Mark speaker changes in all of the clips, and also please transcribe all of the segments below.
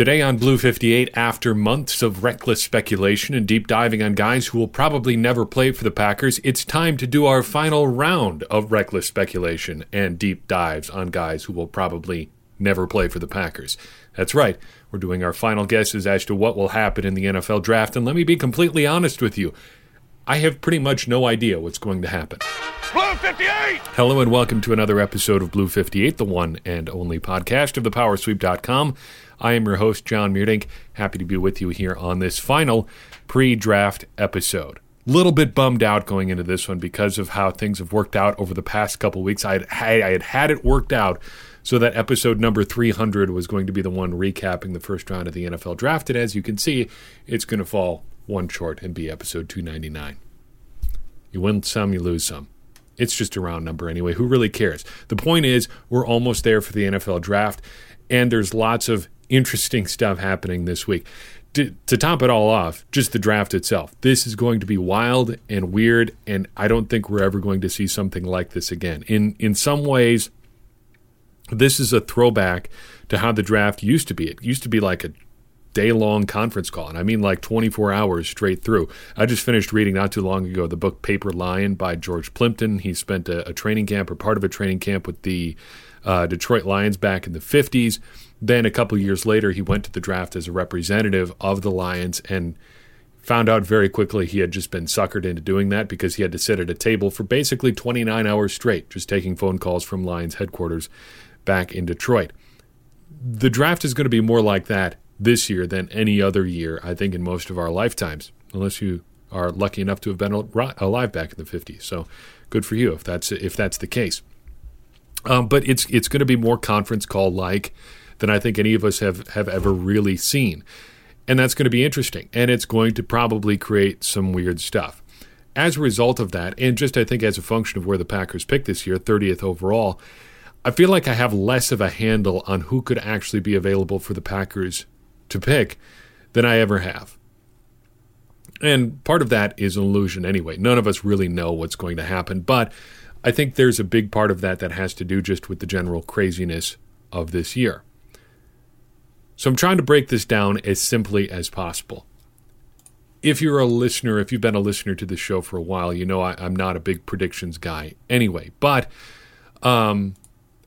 Speaker 1: Today on Blue 58, after months of reckless speculation and deep diving on guys who will probably never play for the Packers, it's time to do our final round of reckless speculation and deep dives on guys who will probably never play for the Packers. That's right, we're doing our final guesses as to what will happen in the NFL draft, and let me be completely honest with you. I have pretty much no idea what's going to happen.
Speaker 2: Blue 58!
Speaker 1: Hello and welcome to another episode of Blue 58, the one and only podcast of thepowersweep.com. I am your host, John Meerdink. Happy to be with you here on this final pre draft episode. Little bit bummed out going into this one because of how things have worked out over the past couple weeks. I had, I had had it worked out so that episode number 300 was going to be the one recapping the first round of the NFL draft. And as you can see, it's going to fall one short and be episode 299. You win some, you lose some. It's just a round number anyway. Who really cares? The point is, we're almost there for the NFL draft, and there's lots of interesting stuff happening this week. To, to, top it all off, just the draft itself. This is going to be wild and weird, and I don't think we're ever going to see something like this again. In in some ways, this is a throwback to how the draft used to be. It used to be like a day long conference call, and I mean like 24 hours straight through. I just finished reading not too long ago the book Paper Lion by George Plimpton. He spent a, a training camp or part of a training camp with the uh, Detroit Lions back in the 50s then a couple years later, he went to the draft as a representative of the Lions and found out very quickly he had just been suckered into doing that because he had to sit at a table for basically 29 hours straight, just taking phone calls from Lions headquarters back in Detroit. The draft is going to be more like that this year than any other year, I think, in most of our lifetimes, unless you are lucky enough to have been alive back in the 50s. So good for you if that's if that's the case. Um, but it's it's going to be more conference call like than I think any of us have, have ever really seen. And that's going to be interesting. And it's going to probably create some weird stuff. As a result of that, and just I think as a function of where the Packers picked this year, 30th overall, I feel like I have less of a handle on who could actually be available for the Packers to pick than I ever have. And part of that is an illusion anyway. None of us really know what's going to happen, but I think there's a big part of that that has to do just with the general craziness of this year. So I'm trying to break this down as simply as possible. If you're a listener, if you've been a listener to this show for a while, you know I, am not a big predictions guy anyway. But um,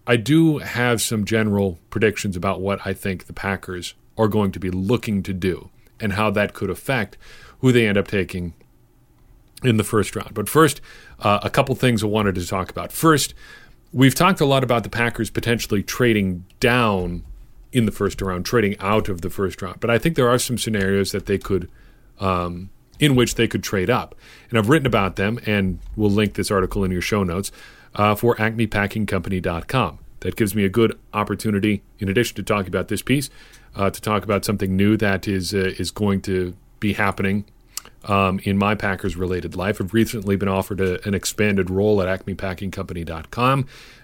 Speaker 1: I do have some general predictions about what I think the Packers are going to be looking to do and how that could affect who they end up taking in the first round. But first, uh, a couple things I wanted to talk about. First, we've talked a lot about the Packers potentially trading down in the first round, trading out of the first round. But I think there are some scenarios that they could, um, in which they could trade up. And I've written about them, and we'll link this article in your show notes uh, for acmepackingcompany.com. That gives me a good opportunity, in addition to talking about this piece, uh, to talk about something new that is uh, is going to be happening um, in my Packers related life. I've recently been offered a, an expanded role at acmepackingcompany.com.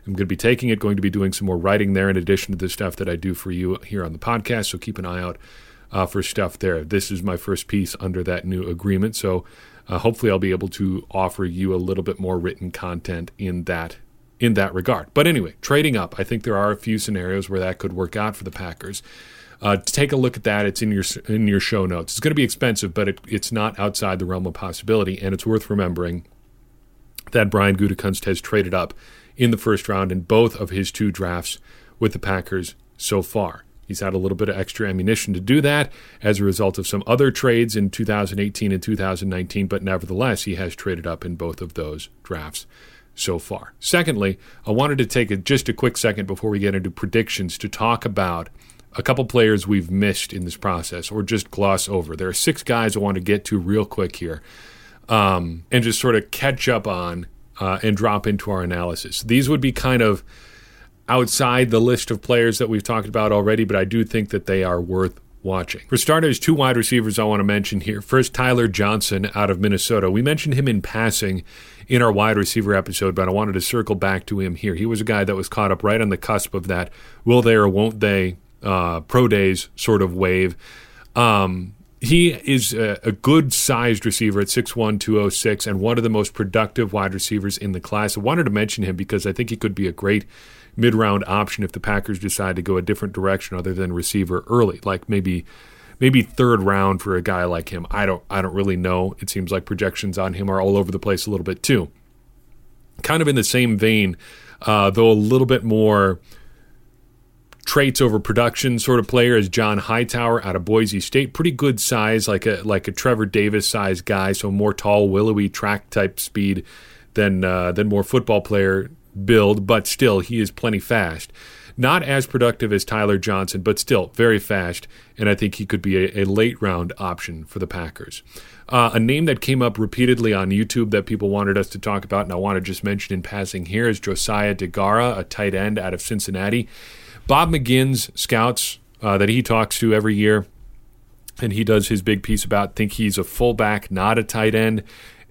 Speaker 1: I'm going to be taking it, going to be doing some more writing there in addition to the stuff that I do for you here on the podcast. So keep an eye out uh, for stuff there. This is my first piece under that new agreement. So uh, hopefully I'll be able to offer you a little bit more written content in that in that regard. But anyway, trading up, I think there are a few scenarios where that could work out for the Packers. Uh, take a look at that. It's in your in your show notes. It's going to be expensive, but it, it's not outside the realm of possibility, and it's worth remembering that Brian Gutekunst has traded up in the first round in both of his two drafts with the Packers so far. He's had a little bit of extra ammunition to do that as a result of some other trades in 2018 and 2019, but nevertheless, he has traded up in both of those drafts so far. Secondly, I wanted to take a, just a quick second before we get into predictions to talk about a couple players we've missed in this process or just gloss over. There are six guys I want to get to real quick here um, and just sort of catch up on uh, and drop into our analysis. These would be kind of outside the list of players that we've talked about already, but I do think that they are worth watching. For starters, two wide receivers I want to mention here. First, Tyler Johnson out of Minnesota. We mentioned him in passing in our wide receiver episode, but I wanted to circle back to him here. He was a guy that was caught up right on the cusp of that will they or won't they uh, pro days sort of wave. Um, he is a, a, good sized receiver at 6'1, 206, and one of the most productive wide receivers in the class. I wanted to mention him because I think he could be a great mid round option if the Packers decide to go a different direction other than receiver early, like maybe maybe third round for a guy like him. I don't I don't really know. It seems like projections on him are all over the place a little bit too. Kind of in the same vein, uh, though a little bit more traits over production sort of player is John Hightower out of Boise State. Pretty good size, like a like a Trevor Davis size guy, so more tall, willowy track type speed than uh, than more football player build, but still he is plenty fast. Not as productive as Tyler Johnson, but still very fast, and I think he could be a, a late round option for the Packers. Uh, a name that came up repeatedly on YouTube that people wanted us to talk about, and I want to just mention in passing here, is Josiah Deguara, a tight end out of Cincinnati. Bob McGinn's scouts uh, that he talks to every year, and he does his big piece about think he's a fullback, not a tight end.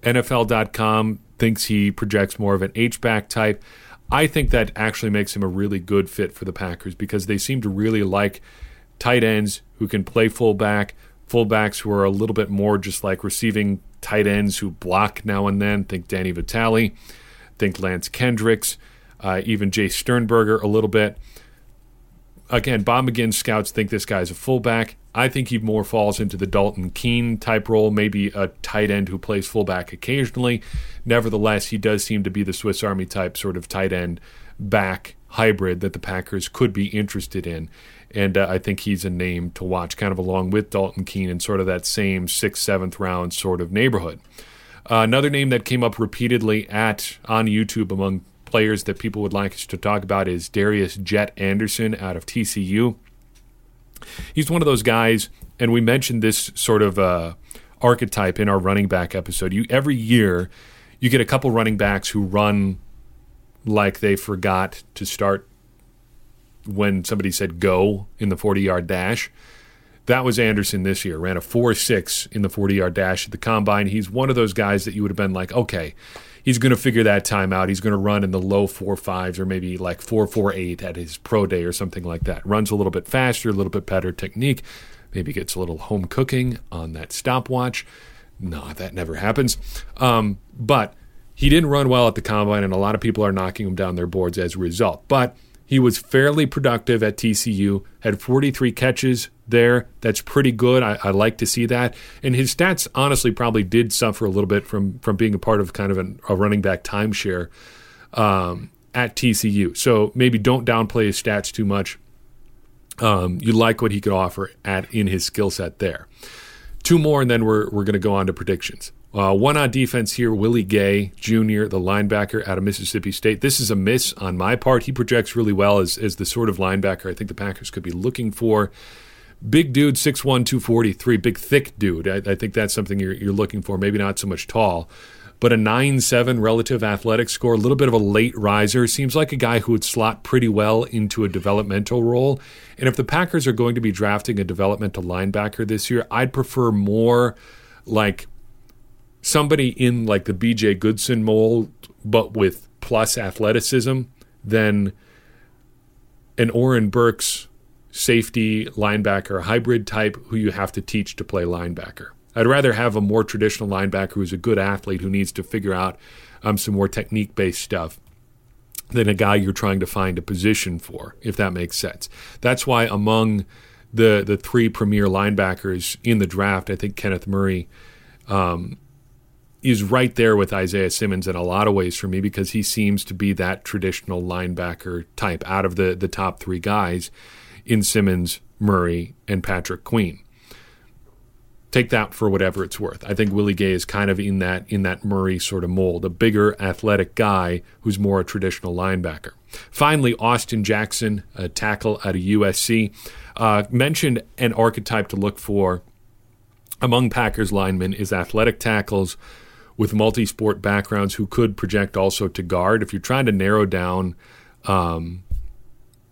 Speaker 1: NFL.com thinks he projects more of an H back type. I think that actually makes him a really good fit for the Packers because they seem to really like tight ends who can play fullback, fullbacks who are a little bit more just like receiving tight ends who block now and then. Think Danny Vitale, think Lance Kendricks, uh, even Jace Sternberger a little bit again, Bob McGinn scouts think this guy's a fullback. I think he more falls into the Dalton Keene type role, maybe a tight end who plays fullback occasionally. Nevertheless, he does seem to be the Swiss Army type sort of tight end back hybrid that the Packers could be interested in. And uh, I think he's a name to watch, kind of along with Dalton Keene in sort of that same sixth, seventh round sort of neighborhood. Uh, another name that came up repeatedly at on YouTube among players that people would like us to talk about is Darius Jet Anderson out of TCU. He's one of those guys, and we mentioned this sort of uh, archetype in our running back episode. You every year you get a couple running backs who run like they forgot to start when somebody said go in the 40 yard dash. That was Anderson this year. Ran a 4 6 in the 40 yard dash at the combine. He's one of those guys that you would have been like, okay, he's going to figure that time out. He's going to run in the low four fives or maybe like four four eight at his pro day or something like that. Runs a little bit faster, a little bit better technique. Maybe gets a little home cooking on that stopwatch. No, that never happens. Um, but he didn't run well at the combine, and a lot of people are knocking him down their boards as a result. But he was fairly productive at TCU, had 43 catches there. That's pretty good. I, I, like to see that. And his stats, honestly, probably did suffer a little bit from, from being a part of kind of an, a running back timeshare um, at TCU. So maybe don't downplay his stats too much. Um, you like what he could offer at in his skill set there. Two more, and then we're, we're going to go on to predictions. Uh, one on defense here, Willie Gay Jr., the linebacker out of Mississippi State. This is a miss on my part. He projects really well as, as the sort of linebacker I think the Packers could be looking for. Big dude, 6'1, 243, big thick dude. I, I think that's something you're, you're looking for. Maybe not so much tall, but a 9 7 relative athletic score, a little bit of a late riser. Seems like a guy who would slot pretty well into a developmental role. And if the Packers are going to be drafting a developmental linebacker this year, I'd prefer more like somebody in like the BJ Goodson mold, but with plus athleticism, than an Oren Burks safety linebacker hybrid type who you have to teach to play linebacker. I'd rather have a more traditional linebacker who's a good athlete who needs to figure out um, some more technique based stuff than a guy you're trying to find a position for, if that makes sense. That's why among the the three premier linebackers in the draft, I think Kenneth Murray um, is right there with Isaiah Simmons in a lot of ways for me because he seems to be that traditional linebacker type out of the, the top three guys in Simmons, Murray, and Patrick Queen. Take that for whatever it's worth. I think Willie Gay is kind of in that in that Murray sort of mold, a bigger, athletic guy who's more a traditional linebacker. Finally, Austin Jackson, a tackle out of USC, uh, mentioned an archetype to look for among Packers linemen is athletic tackles with multi sport backgrounds who could project also to guard. If you're trying to narrow down um,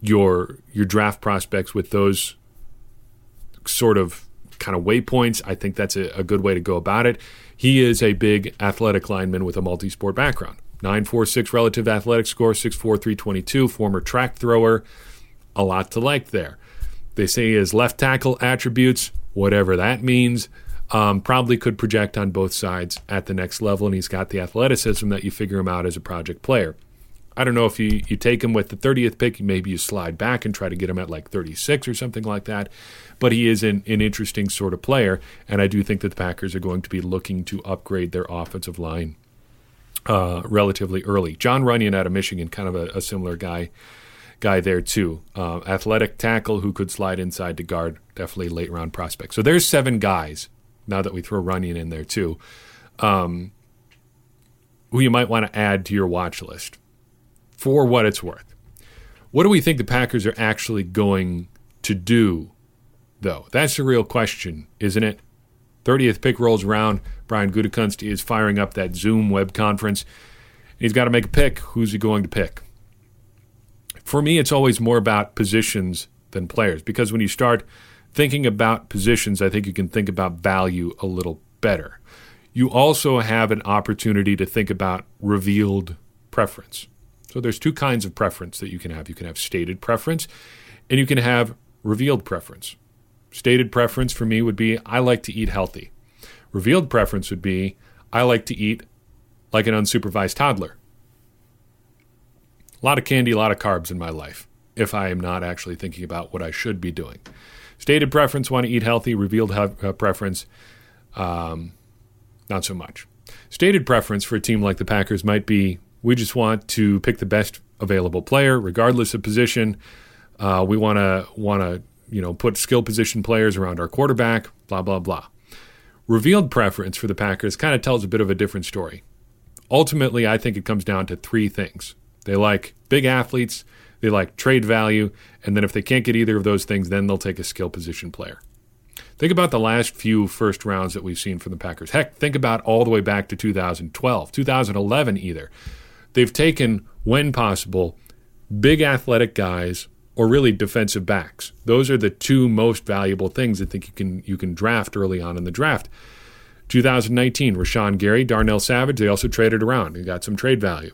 Speaker 1: your your draft prospects with those sort of kind of waypoints, I think that's a, a good way to go about it. He is a big athletic lineman with a multi sport background. 946 relative athletic score, 6'4, 322, former track thrower. A lot to like there. They say his left tackle attributes, whatever that means um, probably could project on both sides at the next level, and he's got the athleticism that you figure him out as a project player. I don't know if you, you take him with the 30th pick, maybe you slide back and try to get him at like 36 or something like that. But he is an, an interesting sort of player, and I do think that the Packers are going to be looking to upgrade their offensive line uh, relatively early. Jon Runyan out of Michigan, kind of a, a similar guy guy there too. Uh, athletic tackle who could slide inside to guard, definitely late round prospect. So there's seven guys. Now that we throw running in there too, um, who you might want to add to your watch list for what it's worth. What do we think the Packers are actually going to do, though? That's the real question, isn't it? 30th pick rolls around. Brian Gutekunst is firing up that Zoom web conference. He's got to make a pick. Who's he going to pick? For me, it's always more about positions than players because when you start thinking about positions, I think you can think about value a little better. You also have an opportunity to think about revealed preference. So there's two kinds of preference that you can have. You can have stated preference and you can have revealed preference. Stated preference for me would be I like to eat healthy. Revealed preference would be I like to eat like an unsupervised toddler. A lot of candy, a lot of carbs in my life if I am not actually thinking about what I should be doing. Stated preference, want to eat healthy. Revealed uh, preference, um, not so much. Stated preference for a team like the Packers might be we just want to pick the best available player, regardless of position. Uh, we want to want to you know put skill position players around our quarterback. Blah blah blah. Revealed preference for the Packers kind of tells a bit of a different story. Ultimately, I think it comes down to three things. They like big athletes, they like trade value, and then if they can't get either of those things, then they'll take a skill position player. Think about the last few first rounds that we've seen from the Packers. Heck, think about all the way back to 2012, 2011 either. They've taken, when possible, big athletic guys or really defensive backs. Those are the two most valuable things I think you can you can draft early on in the draft. 2019, Rashan Gary, Darnell Savage, they also traded around and got some trade value.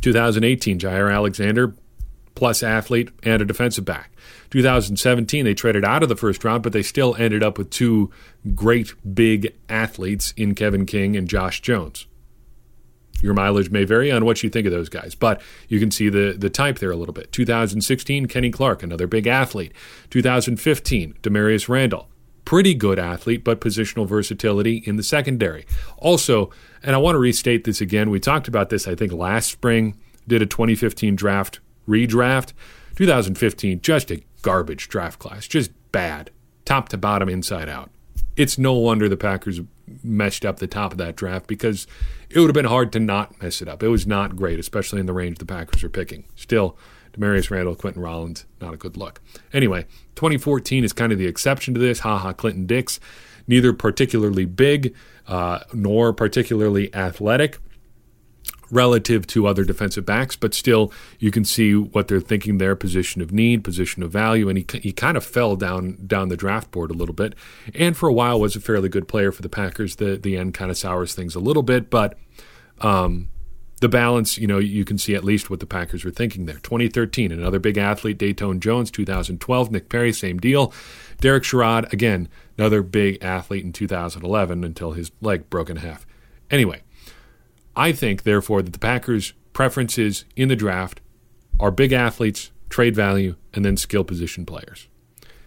Speaker 1: 2018, Jaire Alexander, plus athlete and a defensive back. 2017, they traded out of the first round, but they still ended up with two great big athletes in Kevin King and Josh Jones. Your mileage may vary on what you think of those guys, but you can see the, the type there a little bit. 2016, Kenny Clark, another big athlete. 2015, Damarious Randall, pretty good athlete, but positional versatility in the secondary. Also, and I want to restate this again, we talked about this, I think, last spring, did a 2015 draft redraft. 2015, just a garbage draft class, just bad, top to bottom, inside out. It's no wonder the Packers messed up the top of that draft because it would have been hard to not mess it up. It was not great, especially in the range the Packers are picking. Still, Damarious Randall, Quinten Rollins, not a good look. Anyway, 2014 is kind of the exception to this. Ha ha, Clinton-Dix, neither particularly big uh, nor particularly athletic relative to other defensive backs, but still you can see what they're thinking there position of need, position of value, and he, he kind of fell down down the draft board a little bit, and for a while was a fairly good player for the Packers. The the end kind of sours things a little bit, but um, the balance, you know, you can see at least what the Packers were thinking there. 2013, another big athlete, Datone Jones. 2012, Nick Perry, same deal. Derek Sherrod, again, another big athlete in 2011 until his leg broke in half. Anyway, I think, therefore, that the Packers' preferences in the draft are big athletes, trade value, and then skill position players.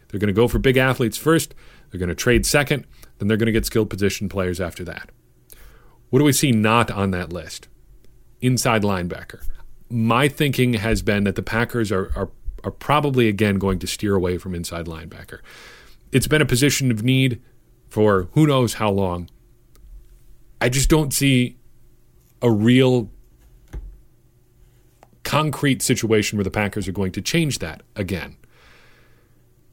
Speaker 1: They're going to go for big athletes first, they're going to trade second, then they're going to get skill position players after that. What do we see not on that list? Inside linebacker. My thinking has been that the Packers are, are, are probably again going to steer away from inside linebacker. It's been a position of need for who knows how long. I just don't see a real concrete situation where the Packers are going to change that again.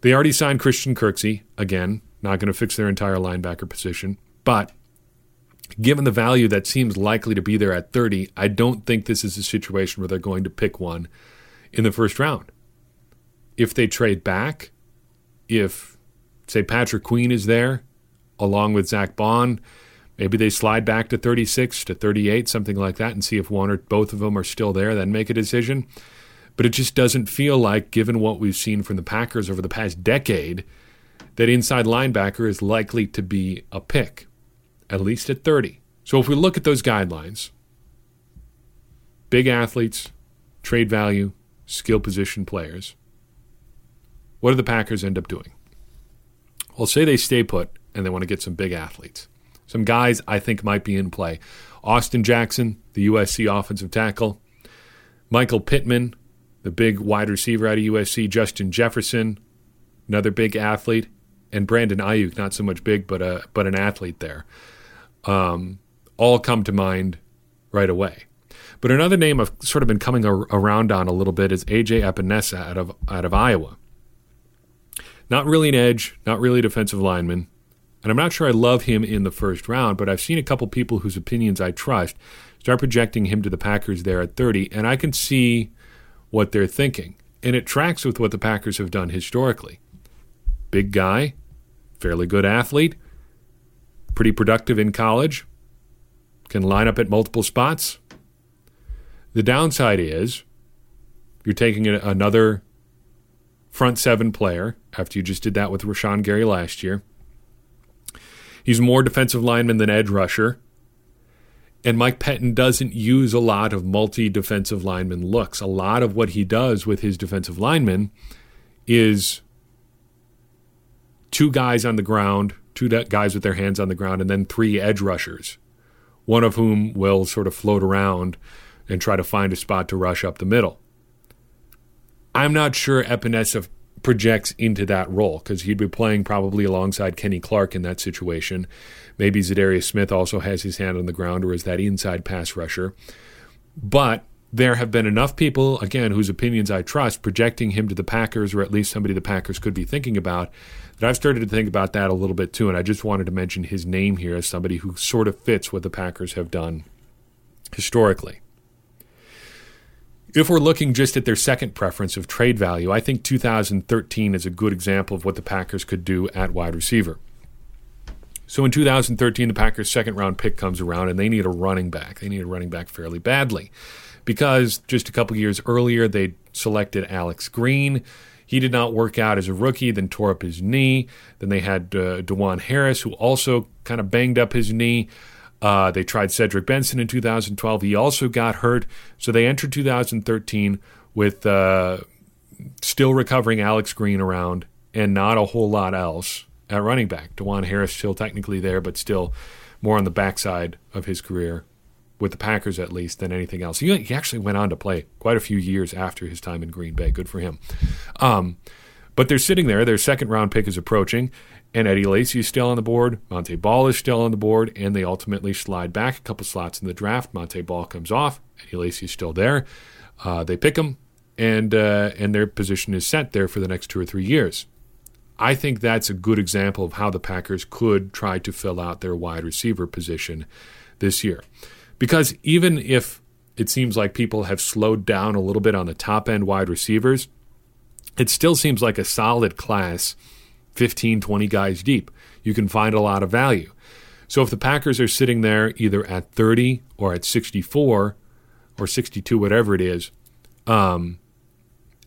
Speaker 1: They already signed Christian Kirksey, again, not going to fix their entire linebacker position, but given the value that seems likely to be there at 30, I don't think this is a situation where they're going to pick one in the first round. If they trade back, if, say, Patrick Queen is there, along with Zach Baun, Maybe they slide back to 36 to 38, something like that, and see if one or both of them are still there, then make a decision. But it just doesn't feel like, given what we've seen from the Packers over the past decade, that inside linebacker is likely to be a pick, at least at 30. So if we look at those guidelines, big athletes, trade value, skill position players. What do the Packers end up doing? Well, say they stay put and they want to get some big athletes. Some guys I think might be in play. Austin Jackson, the USC offensive tackle. Michael Pittman, the big wide receiver out of USC. Justin Jefferson, another big athlete. And Brandon Aiyuk, not so much big, but a, but an athlete there. Um, all come to mind right away. But another name I've sort of been coming around on a little bit is AJ Epenesa out of out of Iowa. Not really an edge, not really a defensive lineman. And I'm not sure I love him in the first round, but I've seen a couple people whose opinions I trust start projecting him to the Packers there at 30, and I can see what they're thinking. And it tracks with what the Packers have done historically. Big guy, fairly good athlete, pretty productive in college, can line up at multiple spots. The downside is you're taking another front seven player after you just did that with Rashan Gary last year. He's more defensive lineman than edge rusher. And Mike Pettine doesn't use a lot of multi defensive lineman looks. A lot of what he does with his defensive linemen is two guys on the ground, two guys with their hands on the ground, and then three edge rushers, one of whom will sort of float around and try to find a spot to rush up the middle. I'm not sure Epenesa projects into that role because he'd be playing probably alongside Kenny Clark in that situation. Maybe Za'Darius Smith also has his hand on the ground or is that inside pass rusher. But there have been enough people, again, whose opinions I trust, projecting him to the Packers, or at least somebody the Packers could be thinking about, that I've started to think about that a little bit too. And I just wanted to mention his name here as somebody who sort of fits what the Packers have done historically. If we're looking just at their second preference of trade value, I think 2013 is a good example of what the Packers could do at wide receiver. So in 2013, the Packers' second round pick comes around and they need a running back. They need a running back fairly badly because just a couple years earlier, they selected Alex Green. He did not work out as a rookie, then tore up his knee. Then they had uh, DuJuan Harris, who also kind of banged up his knee. Uh, they tried Cedric Benson in 2012. He also got hurt. So they entered 2013 with uh, still recovering Alex Green around and not a whole lot else at running back. DuJuan Harris still technically there, but still more on the backside of his career, with the Packers at least, than anything else. He, he actually went on to play quite a few years after his time in Green Bay. Good for him. Um, but they're sitting there. Their second round pick is approaching, and Eddie Lacy is still on the board. Montee Ball is still on the board, and they ultimately slide back a couple slots in the draft. Montee Ball comes off. Eddie Lacy is still there. Uh, they pick him, and uh, and their position is set there for the next two or three years. I think that's a good example of how the Packers could try to fill out their wide receiver position this year, because even if it seems like people have slowed down a little bit on the top end wide receivers, it still seems like a solid class 15, 20 guys deep. You can find a lot of value. So if the Packers are sitting there either at 30 or at 64 or 62, whatever it is, um,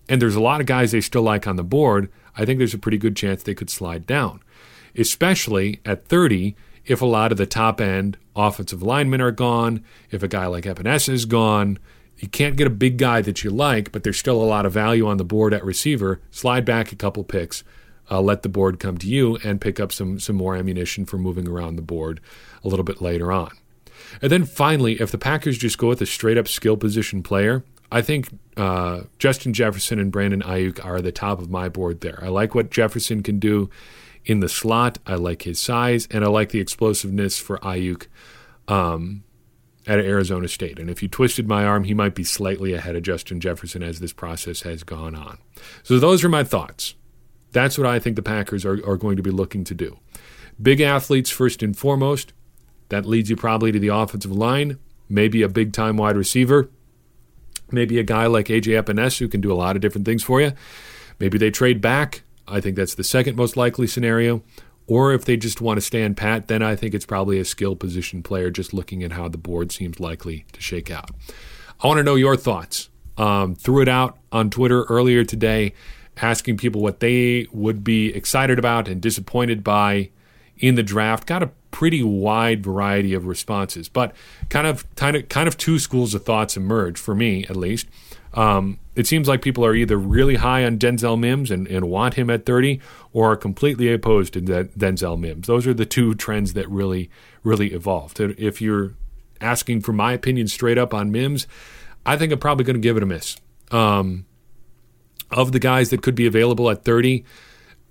Speaker 1: and there's a lot of guys they still like on the board, I think there's a pretty good chance they could slide down, especially at 30 if a lot of the top end offensive linemen are gone, if a guy like Epenesa is gone. You can't get a big guy that you like, but there's still a lot of value on the board at receiver. Slide back a couple picks uh, let the board come to you and pick up some some more ammunition for moving around the board a little bit later on. And then finally, if the Packers just go with a straight up skill position player, I think uh, Justin Jefferson and Brandon Aiyuk are the top of my board there. I like what Jefferson can do in the slot. I like his size, and I like the explosiveness for Aiyuk um, at Arizona State. And if you twisted my arm, he might be slightly ahead of Justin Jefferson as this process has gone on. So those are my thoughts. That's what I think the Packers are, are going to be looking to do. Big athletes, first and foremost. That leads you probably to the offensive line, maybe a big time wide receiver, maybe a guy like AJ Epenesa who can do a lot of different things for you. Maybe they trade back. I think that's the second most likely scenario. Or if they just want to stand pat, then I think it's probably a skill position player, just looking at how the board seems likely to shake out. I want to know your thoughts. Um, threw it out on Twitter earlier today asking people what they would be excited about and disappointed by in the draft. Got a pretty wide variety of responses, but kind of kind of kind of two schools of thoughts emerge for me at least. Um, it seems like people are either really high on Denzel Mims and, and want him at 30 or are completely opposed to De- Denzel Mims. Those are the two trends that really, really evolved. If you're asking for my opinion straight up on Mims, I think I'm probably going to give it a miss. Um, of the guys that could be available at 30,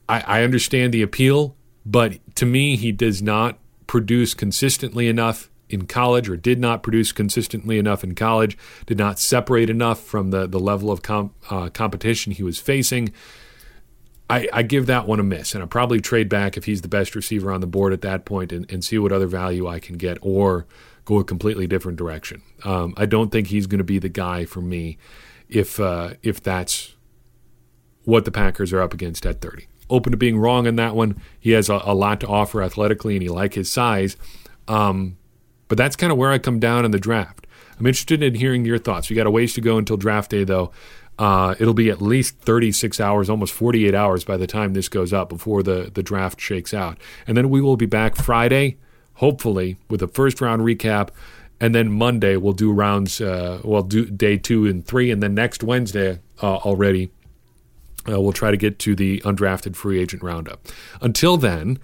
Speaker 1: I, I understand the appeal, but to me, he does not produce consistently enough in college or did not produce consistently enough in college, did not separate enough from the, the level of uh, competition he was facing. I, I, give that one a miss, and I'll probably trade back if he's the best receiver on the board at that point and, and see what other value I can get or go a completely different direction. Um, I don't think he's going to be the guy for me if uh, if that's what the Packers are up against at 30. Open to being wrong on that one. He has a, a lot to offer athletically, and he like his size. Um, but that's kind of where I come down in the draft. I'm interested in hearing your thoughts. We got a ways to go until draft day, though. Uh, it'll be at least 36 hours, almost 48 hours by the time this goes up before the, the draft shakes out. And then we will be back Friday, hopefully, with a first round recap. And then Monday, we'll do rounds, uh, well, do day two and three. And then next Wednesday uh, already, uh, we'll try to get to the undrafted free agent roundup. Until then,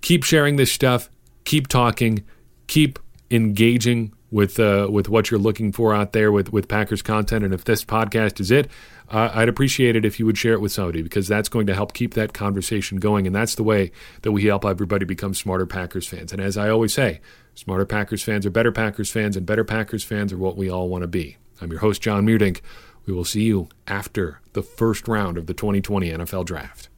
Speaker 1: keep sharing this stuff, keep talking, keep engaging with uh, with what you're looking for out there with with Packers content. And if this podcast is it, uh, I'd appreciate it if you would share it with somebody because that's going to help keep that conversation going. And that's the way that we help everybody become smarter Packers fans. And as I always say, smarter Packers fans are better Packers fans, and better Packers fans are what we all want to be. I'm your host, John Meerdink. We will see you after the first round of the 2020 NFL Draft.